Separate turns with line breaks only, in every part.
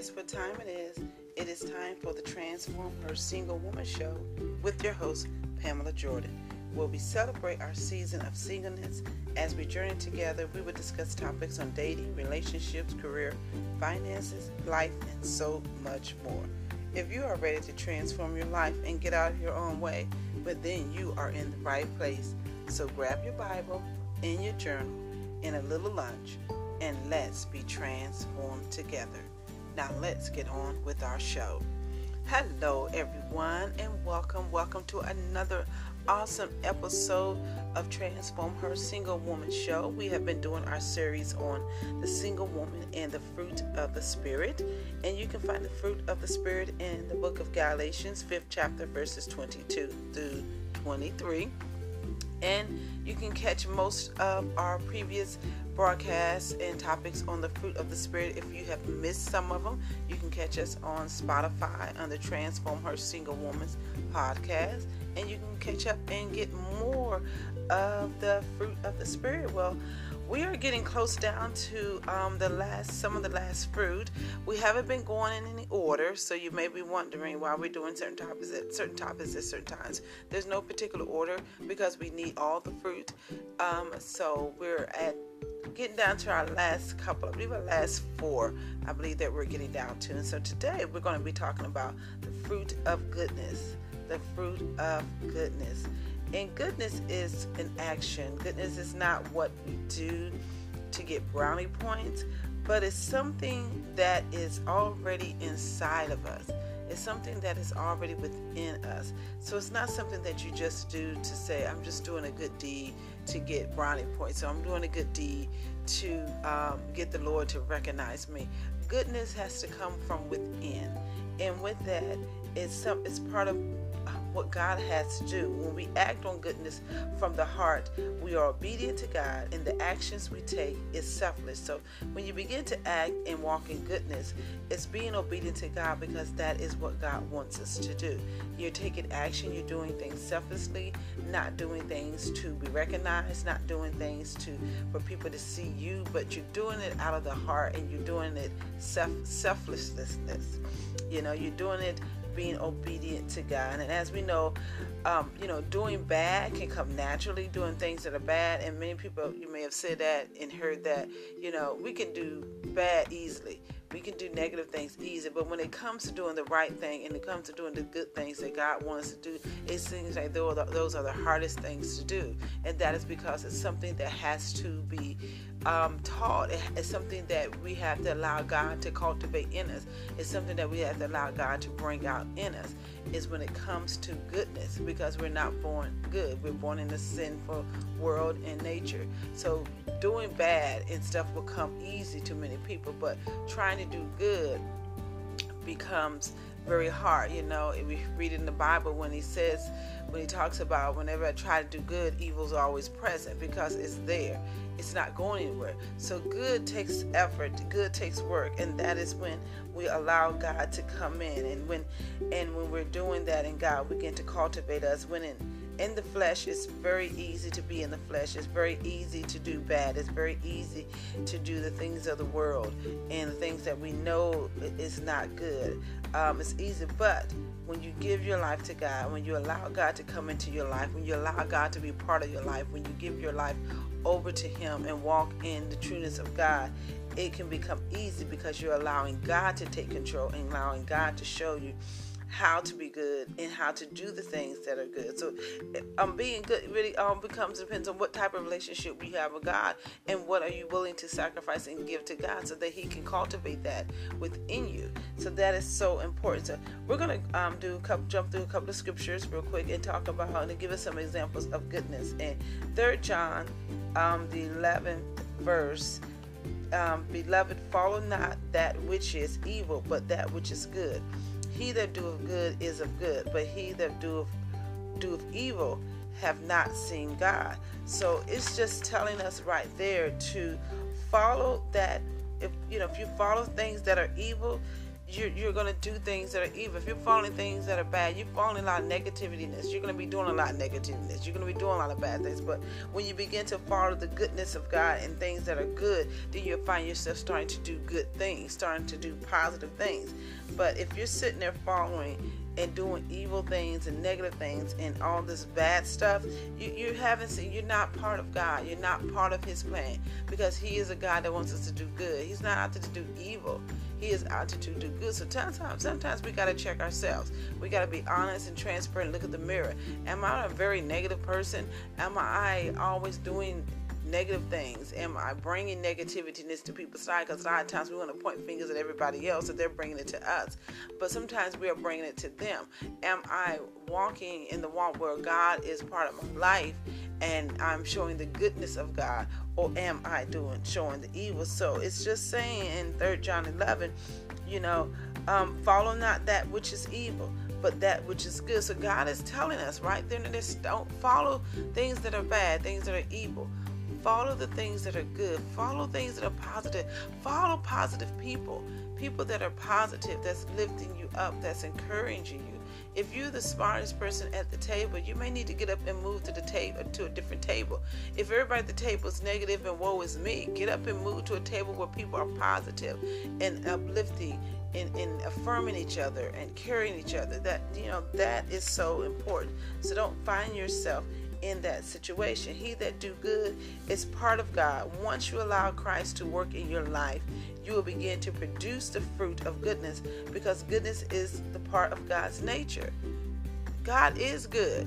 guess what time it is? It is time for the Transform Her Single Woman Show with your host, Pamela Jordan, where we celebrate our season of singleness. As we journey together, we will discuss topics on dating, relationships, career, finances, life, and so much more. If you are ready to transform your life and get out of your own way, but then you are in the right place. So grab your Bible and your journal and a little lunch and let's be transformed together. Now, let's get on with our show. Hello, everyone, and welcome. Welcome to another awesome episode of Transform Her Single Woman Show. We have been doing our series on the single woman and the fruit of the Spirit. And you can find the fruit of the Spirit in the book of Galatians, 5th chapter, verses 22 through 23. And you can catch most of our previous broadcasts and topics on the fruit of the Spirit. If you have missed some of them, you can catch us on Spotify on the Transform Her Single Woman's podcast. And you can catch up and get more of the fruit of the Spirit. Well, we are getting close down to um, the last some of the last fruit. We haven't been going in any order so you may be wondering why we're doing certain topics at certain topics at certain times. There's no particular order because we need all the fruit. Um, so we're at getting down to our last couple i believe our last four i believe that we're getting down to. And so today we're going to be talking about the fruit of goodness the fruit of goodness and goodness is an action. Goodness is not what we do to get brownie points, but it's something that is already inside of us. It's something that is already within us. So it's not something that you just do to say, I'm just doing a good deed to get brownie points. So I'm doing a good deed to um, get the Lord to recognize me. Goodness has to come from within. And with that, it's, some, it's part of what God has to do. When we act on goodness from the heart, we are obedient to God, and the actions we take is selfless. So when you begin to act and walk in goodness, it's being obedient to God because that is what God wants us to do. You're taking action, you're doing things selflessly, not doing things to be recognized, not doing things to for people to see you, but you're doing it out of the heart and you're doing it self selflessness. You know, you're doing it being obedient to God. And as we know, um, you know, doing bad can come naturally, doing things that are bad. And many people, you may have said that and heard that, you know, we can do bad easily. We can do negative things easy, but when it comes to doing the right thing and it comes to doing the good things that God wants to do, it seems like those are the hardest things to do. And that is because it's something that has to be um, taught. It's something that we have to allow God to cultivate in us. It's something that we have to allow God to bring out in us. Is when it comes to goodness, because we're not born good. We're born in a sinful world and nature. So doing bad and stuff will come easy to many people, but trying to do good becomes very hard. You know, if we read in the Bible when he says, when he talks about whenever I try to do good, evil's always present because it's there it's not going anywhere. So good takes effort, good takes work, and that is when we allow God to come in. And when and when we're doing that and God begin to cultivate us, when in in the flesh it's very easy to be in the flesh. It's very easy to do bad. It's very easy to do the things of the world and the things that we know is not good. Um, it's easy, but when you give your life to God, when you allow God to come into your life, when you allow God to be part of your life, when you give your life over to Him and walk in the trueness of God, it can become easy because you're allowing God to take control and allowing God to show you how to be good and how to do the things that are good. So, um, being good really um becomes depends on what type of relationship you have with God and what are you willing to sacrifice and give to God so that He can cultivate that within you. So that is so important. So we're gonna um do a couple, jump through a couple of scriptures real quick and talk about how to give us some examples of goodness. And Third John, um, the 11th verse. Um, Beloved, follow not that which is evil, but that which is good he that doeth good is of good, but he that doeth doeth evil have not seen God. So it's just telling us right there to follow that. If you know, if you follow things that are evil, you're, you're going to do things that are evil. If you're following things that are bad, you're following a lot of negativityness. You're going to be doing a lot of negativeness. You're going to be doing a lot of bad things. But when you begin to follow the goodness of God and things that are good, then you'll find yourself starting to do good things, starting to do positive things. But if you're sitting there following and doing evil things and negative things and all this bad stuff, you, you haven't seen, you're not part of God. You're not part of His plan because He is a God that wants us to do good. He's not out there to do evil. He is out to do good. So sometimes, sometimes we got to check ourselves. We got to be honest and transparent. Look at the mirror. Am I a very negative person? Am I always doing negative things? Am I bringing negativity to people's side? Because a lot of times we want to point fingers at everybody else that they're bringing it to us. But sometimes we are bringing it to them. Am I walking in the walk where God is part of my life and I'm showing the goodness of God? Or am I doing showing the evil? So it's just saying in 3 John 11, you know, um, follow not that which is evil, but that which is good. So God is telling us right there in this don't follow things that are bad, things that are evil. Follow the things that are good. Follow things that are positive. Follow positive people. People that are positive, that's lifting you up, that's encouraging you. If you're the smartest person at the table, you may need to get up and move to the table to a different table. If everybody at the table is negative and woe is me, get up and move to a table where people are positive and uplifting and, and affirming each other and carrying each other. That you know that is so important. So don't find yourself in that situation. He that do good is part of God. Once you allow Christ to work in your life, you will begin to produce the fruit of goodness because goodness is the part of God's nature. God is good.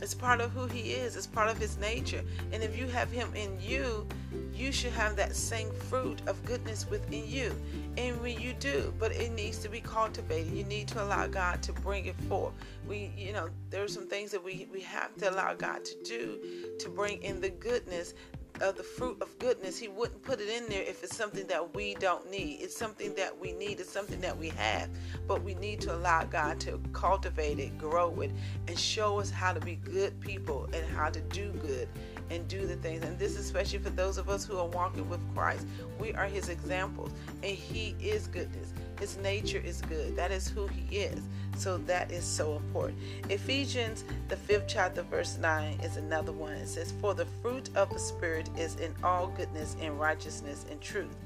It's part of who he is. It's part of his nature. And if you have him in you, you should have that same fruit of goodness within you. And when you do, but it needs to be cultivated. You need to allow God to bring it forth. We, you know, there are some things that we, we have to allow God to do to bring in the goodness of the fruit of goodness. He wouldn't put it in there if it's something that we don't need. It's something that we need. It's something that we have. But we need to allow God to cultivate it, grow it, and show us how to be good people and how to do good and do the things. And this is especially for those of us who are walking with Christ. We are his examples. And he is goodness. His nature is good. That is who he is. So that is so important. Ephesians, the fifth chapter, verse 9, is another one. It says, For the fruit of the Spirit is in all goodness and righteousness and truth.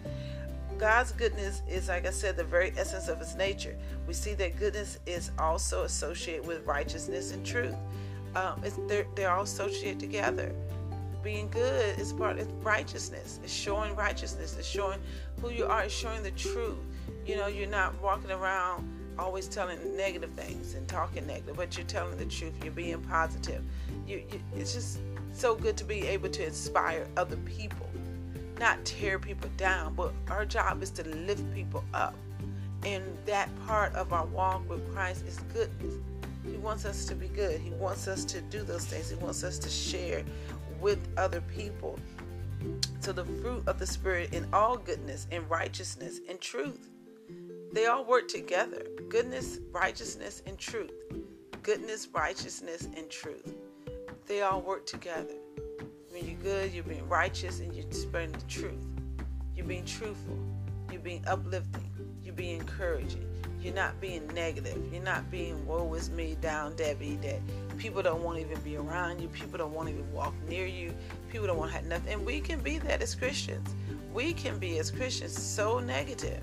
God's goodness is, like I said, the very essence of his nature. We see that goodness is also associated with righteousness and truth. Um, they're, they're all associated together. Being good is part of righteousness. It's showing righteousness. It's showing who you are. It's showing the truth. You know, you're not walking around always telling negative things and talking negative, but you're telling the truth. You're being positive. You, you, it's just so good to be able to inspire other people, not tear people down. But our job is to lift people up, and that part of our walk with Christ is goodness. He wants us to be good. He wants us to do those things. He wants us to share with other people. So the fruit of the Spirit in all goodness and righteousness and truth they all work together goodness, righteousness, and truth. Goodness, righteousness, and truth. They all work together. When you're good, you're being righteous and you're spreading the truth. You're being truthful. You're being uplifting. You're being encouraging. You're not being negative. You're not being woe is me, down Debbie, that people don't want to even be around you. People don't want to even walk near you. People don't want to have nothing. And we can be that as Christians. We can be as Christians so negative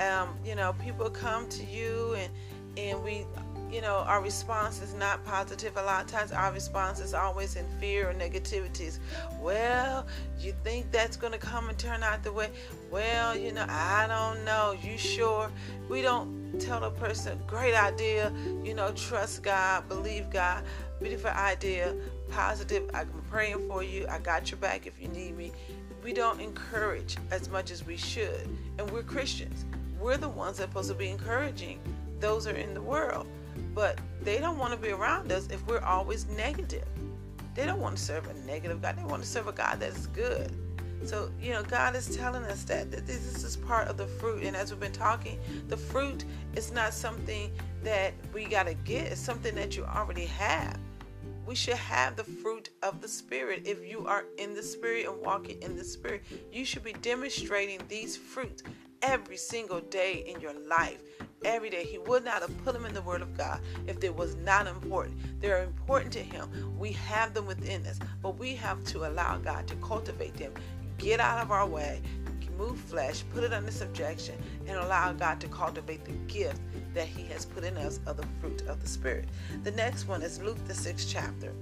um, you know, people come to you and and we, you know, our response is not positive. A lot of times, our response is always in fear or negativities. Well, you think that's going to come and turn out the way? Well, you know, I don't know. You sure? We don't tell a person, great idea. You know, trust God, believe God, beautiful idea, positive. I'm praying for you. I got your back if you need me. We don't encourage as much as we should, and we're Christians we're the ones that are supposed to be encouraging those are in the world. But they don't want to be around us if we're always negative. They don't want to serve a negative God. They want to serve a God that is good. So, you know, God is telling us that, that this is part of the fruit. And as we've been talking, the fruit is not something that we got to get, it's something that you already have. We should have the fruit of the Spirit. If you are in the Spirit and walking in the Spirit, you should be demonstrating these fruits every single day in your life. Every day. He would not have put them in the Word of God if they was not important. They're important to Him. We have them within us, but we have to allow God to cultivate them. Get out of our way, remove flesh, put it under subjection, and allow God to cultivate the gift that He has put in us of the fruit of the Spirit. The next one is Luke, the sixth chapter,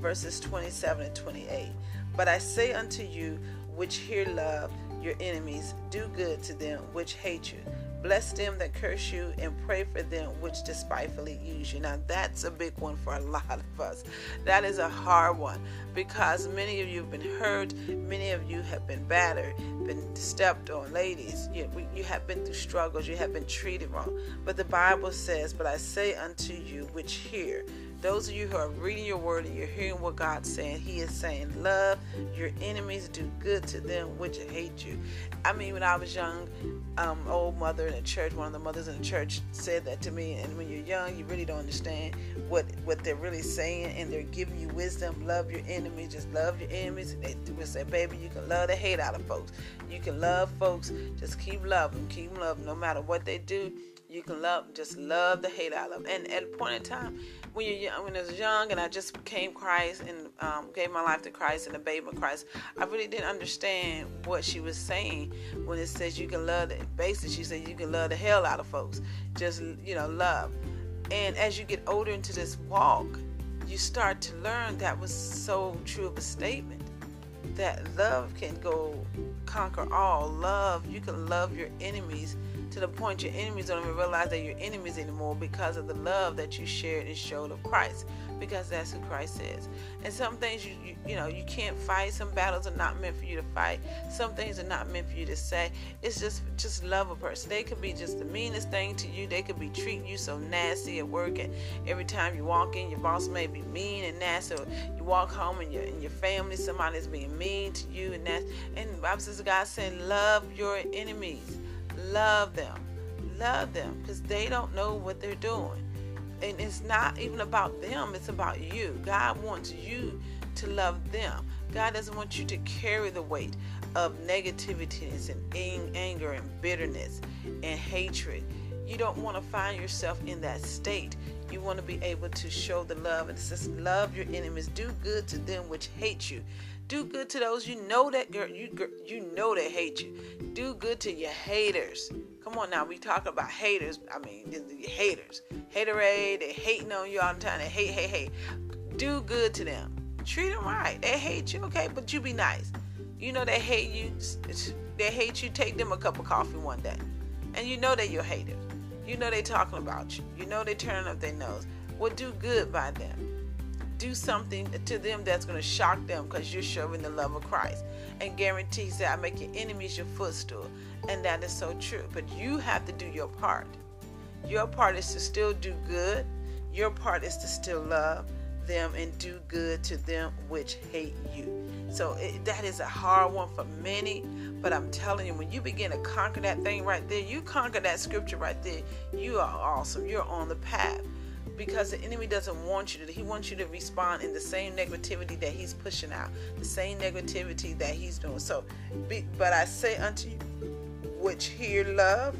verses 27 and 28. But I say unto you, which hear love your enemies, do good to them which hate you Bless them that curse you and pray for them which despitefully use you. Now, that's a big one for a lot of us. That is a hard one because many of you have been hurt, many of you have been battered, been stepped on. Ladies, you, you have been through struggles, you have been treated wrong. But the Bible says, But I say unto you which hear, those of you who are reading your word and you're hearing what God's saying, He is saying, Love your enemies, do good to them which hate you. I mean, when I was young, um, old mother in the church, one of the mothers in the church said that to me. And when you're young, you really don't understand what what they're really saying, and they're giving you wisdom. Love your enemies, just love your enemies. And they will say, baby, you can love the hate out of folks. You can love folks. Just keep loving, keep loving, no matter what they do you can love, just love the hate out of them. And at a point in time, when you're young, when I was young and I just became Christ and um, gave my life to Christ and of Christ, I really didn't understand what she was saying when it says you can love. The, basically, she said you can love the hell out of folks. Just you know, love. And as you get older into this walk, you start to learn that was so true of a statement that love can go conquer all. Love, you can love your enemies to the point your enemies don't even realize that you're enemies anymore because of the love that you shared and showed of Christ because that's who Christ is. And some things you, you you know you can't fight. Some battles are not meant for you to fight. Some things are not meant for you to say. It's just just love a person. They could be just the meanest thing to you. They could be treating you so nasty at work, and every time you walk in, your boss may be mean and nasty. Or you walk home and your and your family, somebody's being mean to you and that. And Bible says God saying, love your enemies. Love them. Love them because they don't know what they're doing. And it's not even about them, it's about you. God wants you to love them. God doesn't want you to carry the weight of negativity and anger and bitterness and hatred. You don't want to find yourself in that state. You want to be able to show the love and says, love your enemies, do good to them which hate you. Do good to those you know that girl you you know they hate you. Do good to your haters. Come on now, we talk about haters. I mean, haters, haterade. They hating on you all the time. They hate, hate, hate. Do good to them. Treat them right. They hate you, okay, but you be nice. You know they hate you. They hate you. Take them a cup of coffee one day, and you know that you're your haters. You know they talking about you. You know they turning up their nose. Well, do good by them do something to them that's going to shock them because you're showing the love of Christ and guarantees that I make your enemies your footstool. And that is so true. But you have to do your part. Your part is to still do good, your part is to still love them and do good to them which hate you. So it, that is a hard one for many, but I'm telling you, when you begin to conquer that thing right there, you conquer that scripture right there, you are awesome. You're on the path because the enemy doesn't want you to he wants you to respond in the same negativity that he's pushing out the same negativity that he's doing. So be, but i say unto you which hear love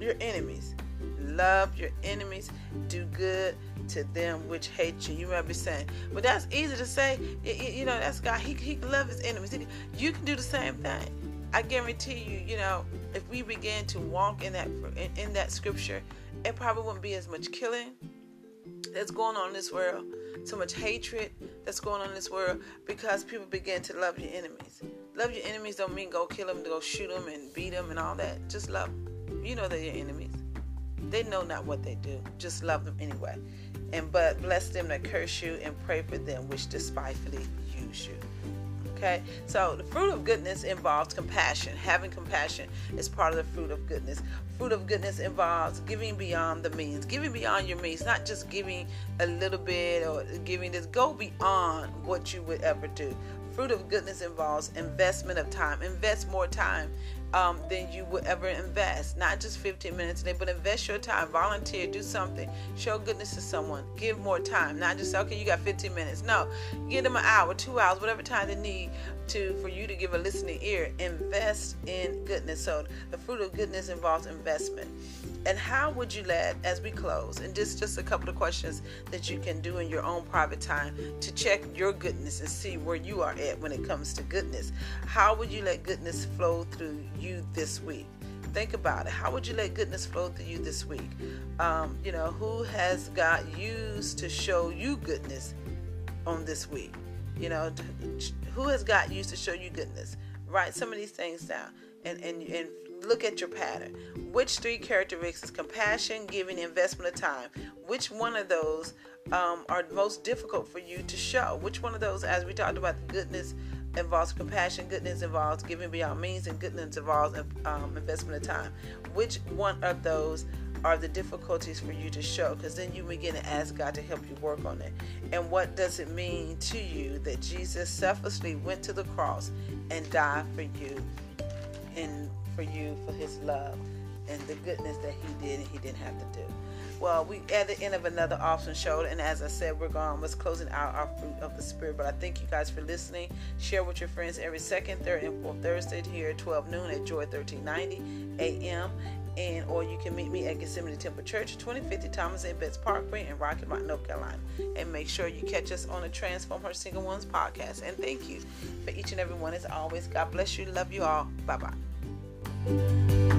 your enemies. Love your enemies do good to them which hate you. You might be saying but that's easy to say. You know that's god. He, he can love his enemies. You can do the same thing. I guarantee you you know if we begin to walk in that in, in that scripture it probably wouldn't be as much killing that's going on in this world, so much hatred that's going on in this world because people begin to love your enemies. Love your enemies don't mean go kill them, go shoot them and beat them and all that. Just love them. You know they're your enemies. They know not what they do. Just love them anyway. And but bless them that curse you and pray for them which despitefully use you. Okay, so the fruit of goodness involves compassion. Having compassion is part of the fruit of goodness. Fruit of goodness involves giving beyond the means, giving beyond your means, not just giving a little bit or giving this. Go beyond what you would ever do. Fruit of goodness involves investment of time. Invest more time um, than you would ever invest. Not just 15 minutes a day, but invest your time, volunteer, do something, show goodness to someone, give more time. Not just okay, you got 15 minutes. No, give them an hour, two hours, whatever time they need to for you to give a listening ear. Invest in goodness. So the fruit of goodness involves investment. And how would you let, as we close, and just just a couple of questions that you can do in your own private time to check your goodness and see where you are at when it comes to goodness. How would you let goodness flow through you this week? Think about it. How would you let goodness flow through you this week? Um, you know, who has God used to show you goodness on this week? You know, who has God used to show you goodness? Write some of these things down and, and, and look at your pattern. Which three characteristics compassion, giving, investment of time which one of those um, are most difficult for you to show? Which one of those, as we talked about, the goodness involves compassion, goodness involves giving beyond means, and goodness involves um, investment of time. Which one of those are the difficulties for you to show? Because then you begin to ask God to help you work on it. And what does it mean to you that Jesus selflessly went to the cross and died for you and for you for his love and the goodness that he did and he didn't have to do? Well, we at the end of another awesome show, and as I said, we're going was closing out our fruit of the spirit. But I thank you guys for listening. Share with your friends every second, third, and fourth Thursday here at 12 noon at Joy 1390 a.m. And or you can meet me at Gethsemane Temple Church, 2050 Thomas A. Betts Parkway in Rocky Mount, North Carolina. And make sure you catch us on the Transform Her Single Ones podcast. And thank you for each and every one as always. God bless you. Love you all. Bye bye.